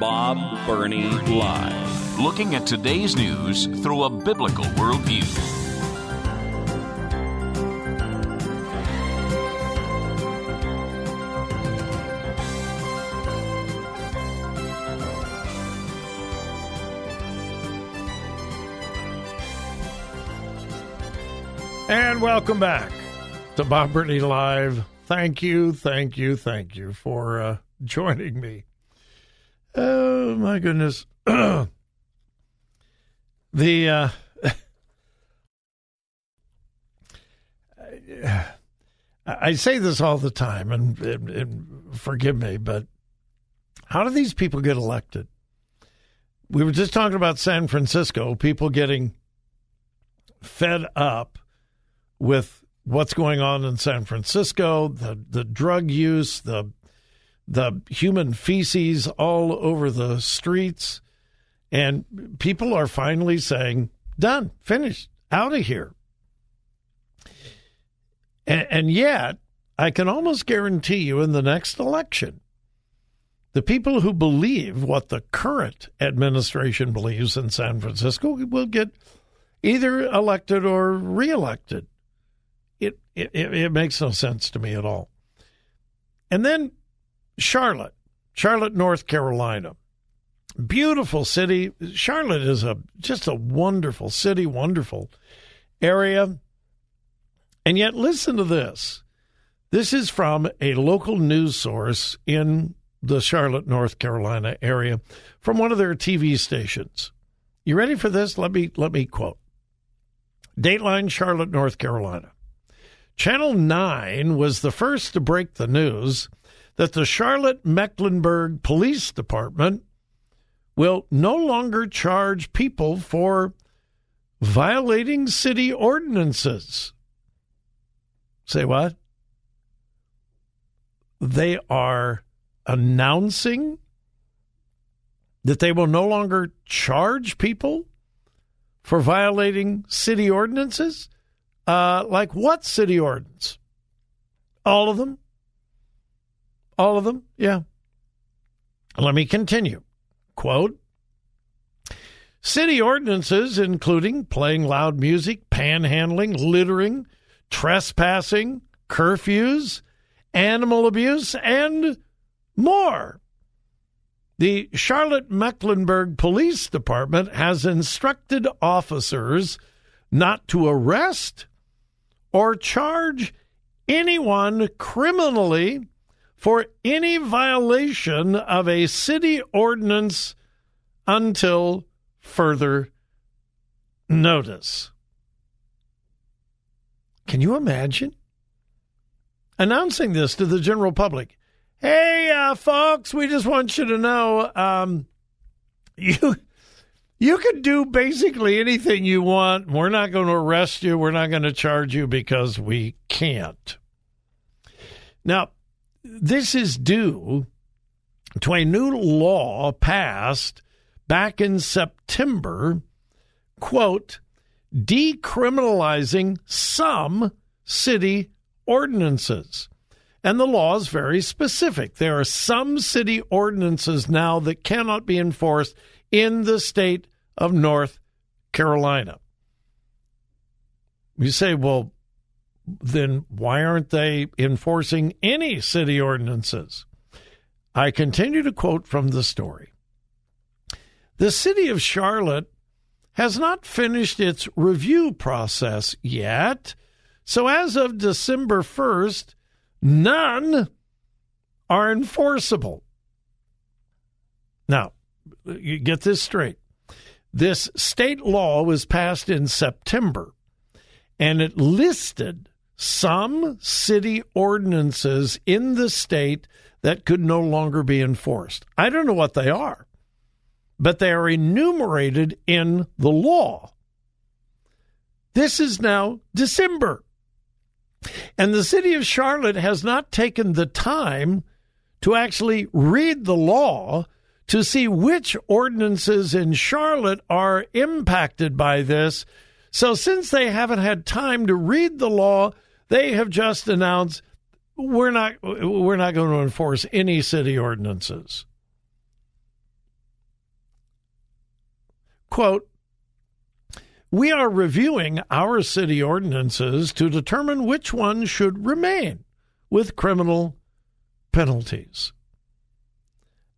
Bob Burney Live. Looking at today's news through a biblical worldview. And welcome back to Bob Burney Live. Thank you, thank you, thank you for uh, joining me. Oh, my goodness. the, uh, I say this all the time, and, and, and forgive me, but how do these people get elected? We were just talking about San Francisco, people getting fed up with what's going on in San Francisco, the the drug use, the the human feces all over the streets, and people are finally saying, "Done, finished, out of here." And, and yet, I can almost guarantee you, in the next election, the people who believe what the current administration believes in San Francisco will get either elected or reelected it, it, it makes no sense to me at all. And then Charlotte, Charlotte, North Carolina. Beautiful city. Charlotte is a just a wonderful city, wonderful area. And yet listen to this. This is from a local news source in the Charlotte, North Carolina area from one of their TV stations. You ready for this? Let me let me quote. Dateline Charlotte, North Carolina. Channel 9 was the first to break the news that the Charlotte Mecklenburg Police Department will no longer charge people for violating city ordinances. Say what? They are announcing that they will no longer charge people for violating city ordinances? Uh, like what city ordinance? All of them? All of them? Yeah. Let me continue. Quote City ordinances, including playing loud music, panhandling, littering, trespassing, curfews, animal abuse, and more. The Charlotte Mecklenburg Police Department has instructed officers not to arrest or charge anyone criminally for any violation of a city ordinance until further notice. Can you imagine announcing this to the general public? Hey, uh, folks, we just want you to know um, you you can do basically anything you want. We're not going to arrest you. We're not going to charge you because we can't. Now, this is due to a new law passed back in September, quote, decriminalizing some city ordinances. And the law is very specific. There are some city ordinances now that cannot be enforced in the state of North Carolina. You say, well, then why aren't they enforcing any city ordinances? I continue to quote from the story. The city of Charlotte has not finished its review process yet. So as of December 1st, none are enforceable. Now, you get this straight. This state law was passed in September and it listed some city ordinances in the state that could no longer be enforced. I don't know what they are, but they are enumerated in the law. This is now December. And the city of Charlotte has not taken the time to actually read the law to see which ordinances in Charlotte are impacted by this. So, since they haven't had time to read the law, they have just announced we're not we're not going to enforce any city ordinances. Quote We are reviewing our city ordinances to determine which ones should remain with criminal penalties.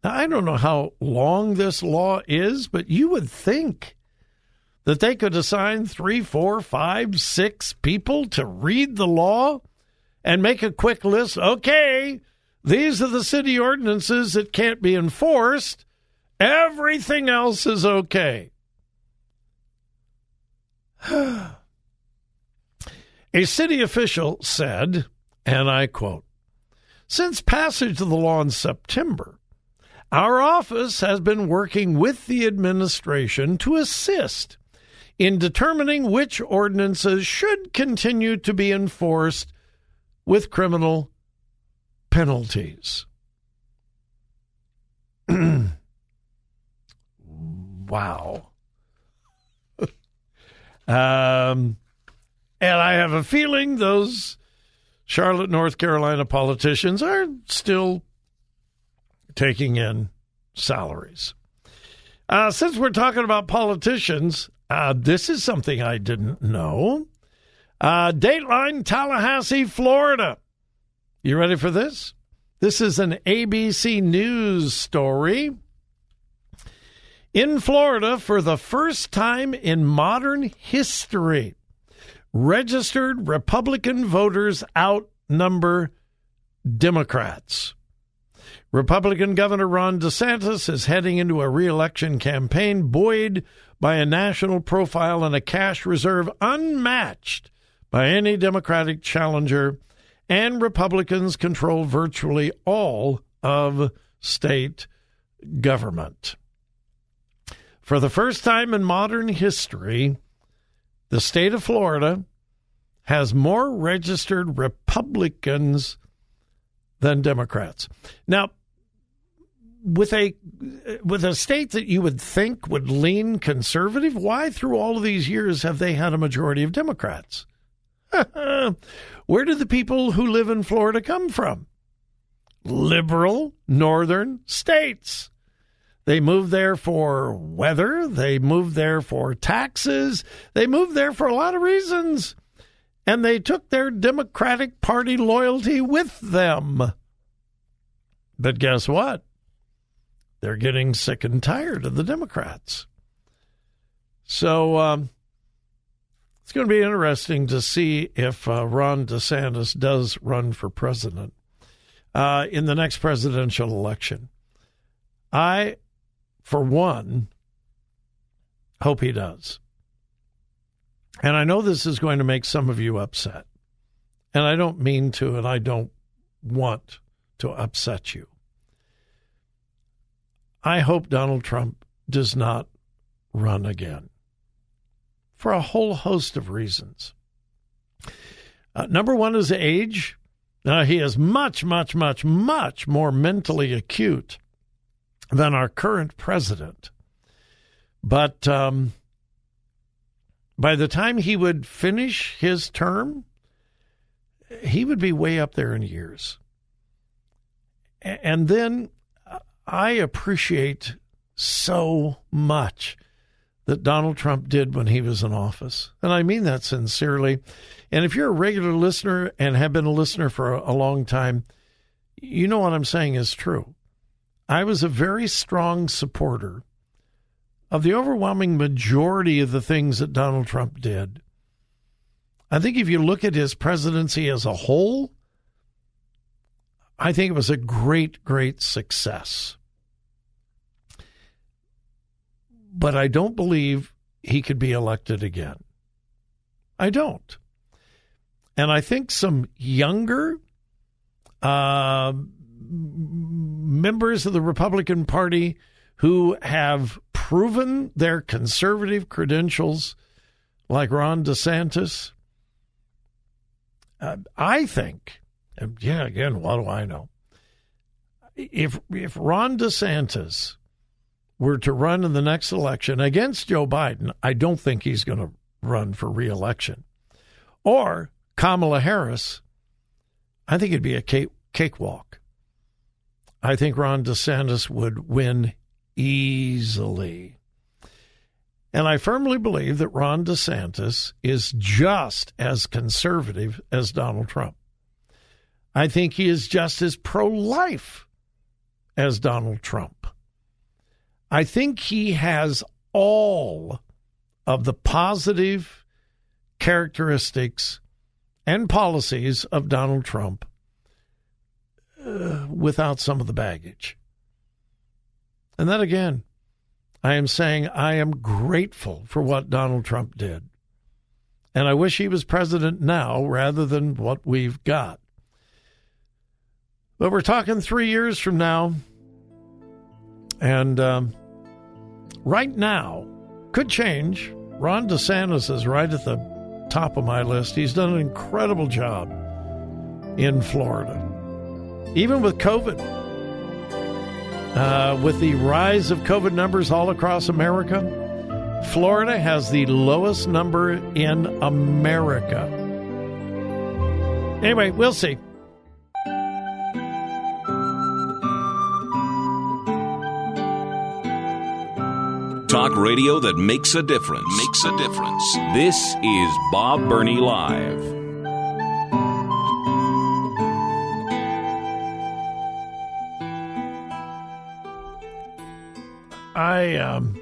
Now, I don't know how long this law is, but you would think that they could assign three, four, five, six people to read the law and make a quick list. Okay, these are the city ordinances that can't be enforced. Everything else is okay. a city official said, and I quote, since passage of the law in September, our office has been working with the administration to assist in determining which ordinances should continue to be enforced with criminal penalties. wow. um, and I have a feeling those Charlotte, North Carolina politicians are still taking in salaries. Uh, since we're talking about politicians, uh, this is something I didn't know. Uh, Dateline, Tallahassee, Florida. You ready for this? This is an ABC News story. In Florida, for the first time in modern history, registered Republican voters outnumber Democrats. Republican Governor Ron DeSantis is heading into a reelection campaign buoyed by a national profile and a cash reserve unmatched by any Democratic challenger, and Republicans control virtually all of state government. For the first time in modern history, the state of Florida has more registered Republicans than Democrats. Now, with a with a state that you would think would lean conservative, why through all of these years have they had a majority of Democrats? Where do the people who live in Florida come from? Liberal northern states. They move there for weather. They move there for taxes. They move there for a lot of reasons. And they took their Democratic Party loyalty with them. But guess what? They're getting sick and tired of the Democrats. So um, it's going to be interesting to see if uh, Ron DeSantis does run for president uh, in the next presidential election. I, for one, hope he does. And I know this is going to make some of you upset. And I don't mean to, and I don't want to upset you. I hope Donald Trump does not run again for a whole host of reasons. Uh, number one is age. Uh, he is much, much, much, much more mentally acute than our current president. But um, by the time he would finish his term, he would be way up there in years. And then I appreciate so much that Donald Trump did when he was in office. And I mean that sincerely. And if you're a regular listener and have been a listener for a, long time, you know what I'm saying is true. I was a very strong supporter of the overwhelming majority of the things that Donald Trump did. I think if you look at his presidency as a whole, I think it was a great, great success but I don't believe he could be elected again. I don't. And I think some younger uh, members of the Republican Party who have proven their conservative credentials, like Ron DeSantis, uh, I think, yeah, again, what do I know? If if Ron DeSantis were to run in the next election against Joe Biden, I don't think he's going to run for reelection. Or Kamala Harris, I think it'd be a cake, cakewalk. I think Ron DeSantis would win easily. And I firmly believe that Ron DeSantis is just as conservative as Donald Trump. I think he is just as pro life as Donald Trump. I think he has all of the positive characteristics and policies of Donald Trump uh, without some of the baggage. And then again, I am saying I am grateful for what Donald Trump did. And I wish he was president now rather than what we've got. But we're talking three years from now. And um, right now, could change. Ron DeSantis is right at the top of my list. He's done an incredible job in Florida. Even with COVID, uh, with the rise of COVID numbers all across America, Florida has the lowest number in America. Anyway, we'll see. Talk radio that makes a difference. Makes a difference. This is Bob Burney Live. I um,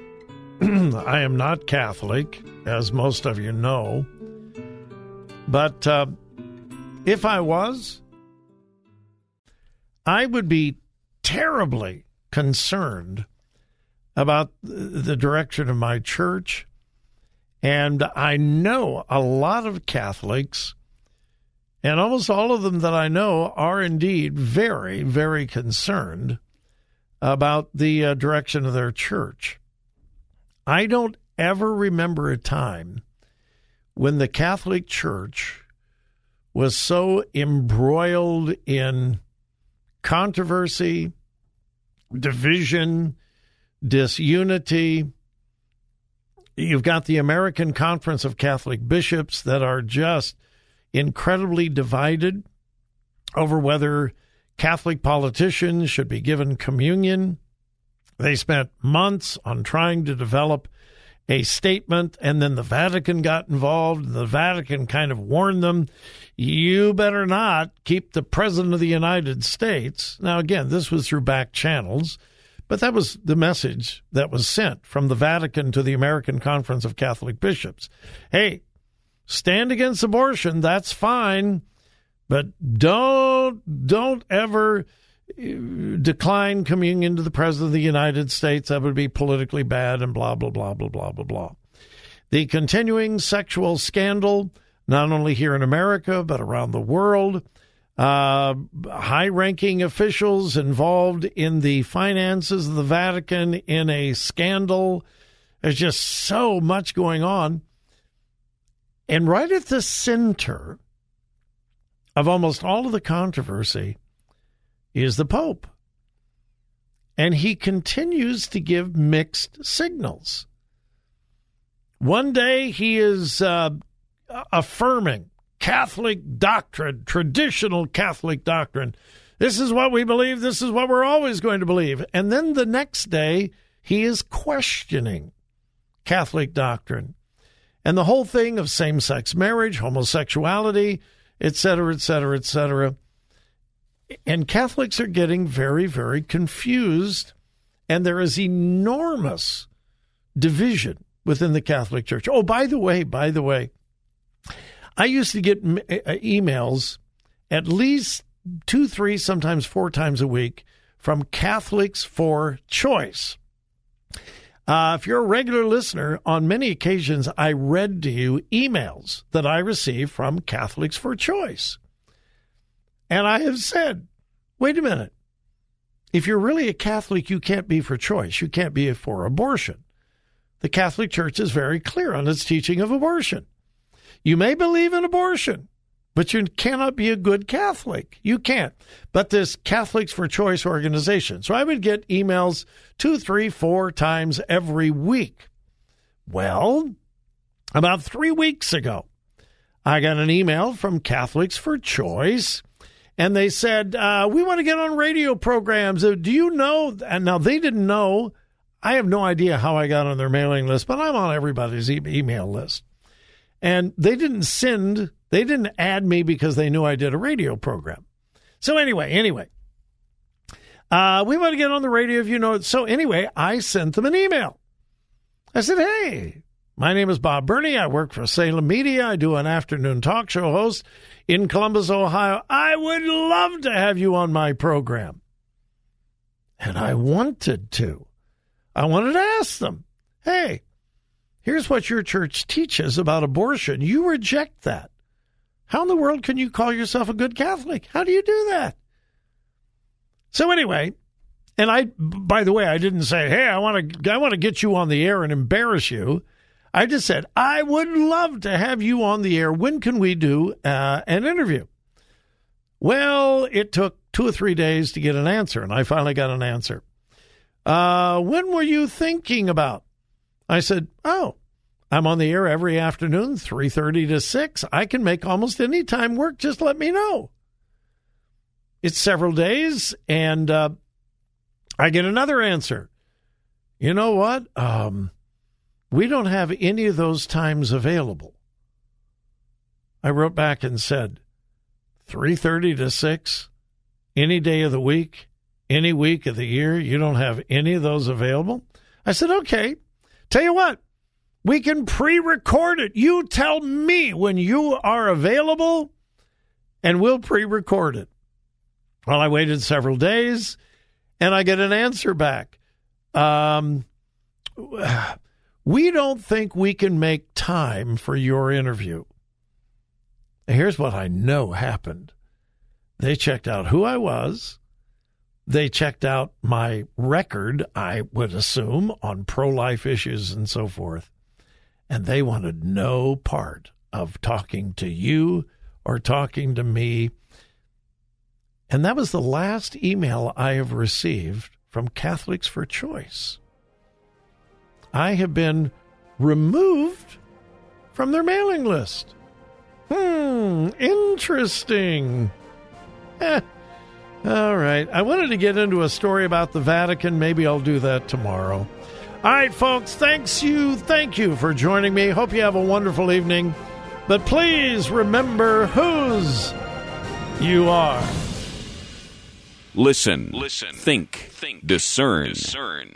I am not Catholic, as most of you know. But uh, if I was, I would be terribly concerned about the direction of my church. And I know a lot of Catholics, and almost all of them that I know are indeed very, very concerned about the uh, direction of their church. I don't ever remember a time when the Catholic Church was so embroiled in controversy, division, disunity. You've got the American Conference of Catholic Bishops that are just incredibly divided over whether Catholic politicians should be given communion. They spent months on trying to develop a statement, and then the Vatican got involved. The Vatican kind of warned them, you better not keep the President of the United States. Now, again, this was through back channels, but that was the message that was sent from the Vatican to the American Conference of Catholic Bishops. Hey, stand against abortion, that's fine. But don't don't ever uh, decline communion to the president of the United States. That would be politically bad and blah blah blah blah blah blah blah. The continuing sexual scandal, not only here in America but around the world. Uh, high-ranking officials involved in the finances of the Vatican in a scandal. There's just so much going on, and right at the center of almost all of the controversy is the Pope. And he continues to give mixed signals. One day he is uh, affirming Catholic doctrine, traditional Catholic doctrine. This is what we believe. This is what we're always going to believe. And then the next day, he is questioning Catholic doctrine and the whole thing of same sex marriage, homosexuality, et cetera, et cetera, et cetera. And Catholics are getting very, very confused, and there is enormous division within the Catholic Church. Oh, by the way, by the way, I used to get emails at least two, three, sometimes four times a week from Catholics for Choice. Uh, if you're a regular listener, on many occasions I read to you emails that I received from Catholics for Choice. And I have said, wait a minute. If you're really a Catholic, you can't be for choice. You can't be for abortion. The Catholic Church is very clear on its teaching of abortion. You may believe in abortion, but you cannot be a good Catholic. You can't. But this Catholics for Choice organization. So I would get emails two, three, four times every week. Well, about three weeks ago, I got an email from Catholics for Choice, and they said, uh, We want to get on radio programs. Uh, do you know? And now they didn't know. I have no idea how I got on their mailing list, but I'm on everybody's e- email list. And they didn't send, they didn't add me because they knew I did a radio program. So anyway, anyway, uh, we want to get on the radio if you know. So anyway, I sent them an email. I said, hey, my name is Bob Burney. I work for Salem Media. I do an afternoon talk show host in Columbus, Ohio. I would love to have you on my program. And I wanted to. I wanted to ask them, hey, here's what your church teaches about abortion. You reject that. How in the world can you call yourself a good Catholic? How do you do that? So anyway, and I, by the way, I didn't say, "Hey, I want to, I want to get you on the air and embarrass you." I just said, "I would love to have you on the air. When can we do uh, an interview?" Well, it took two or three days to get an answer, and I finally got an answer. Uh, when were you thinking about? I said, "Oh, I'm on the air every afternoon, three thirty to six. I can make almost any time work. Just let me know." It's several days, and uh, I get another answer. You know what? Um, we don't have any of those times available. I wrote back and said, 3:30 to 6 any day of the week, any week of the year, you don't have any of those available? I said, "Okay. Tell you what, we can pre-record it. You tell me when you are available and we'll pre-record it." Well, I waited several days and I get an answer back. Um, we don't think we can make time for your interview. Here's what I know happened they checked out who I was. They checked out my record, I would assume, on pro life issues and so forth. And they wanted no part of talking to you or talking to me and that was the last email I have received from Catholics for Choice. I have been removed from their mailing list. Hmm, interesting. Eh. All right. I wanted to get into a story about the Vatican. Maybe I'll do that tomorrow. All right, folks. Thanks you. Thank you for joining me. Hope you have a wonderful evening. But please remember whose you are. Listen. Listen. Think. Think. Discern. Discern.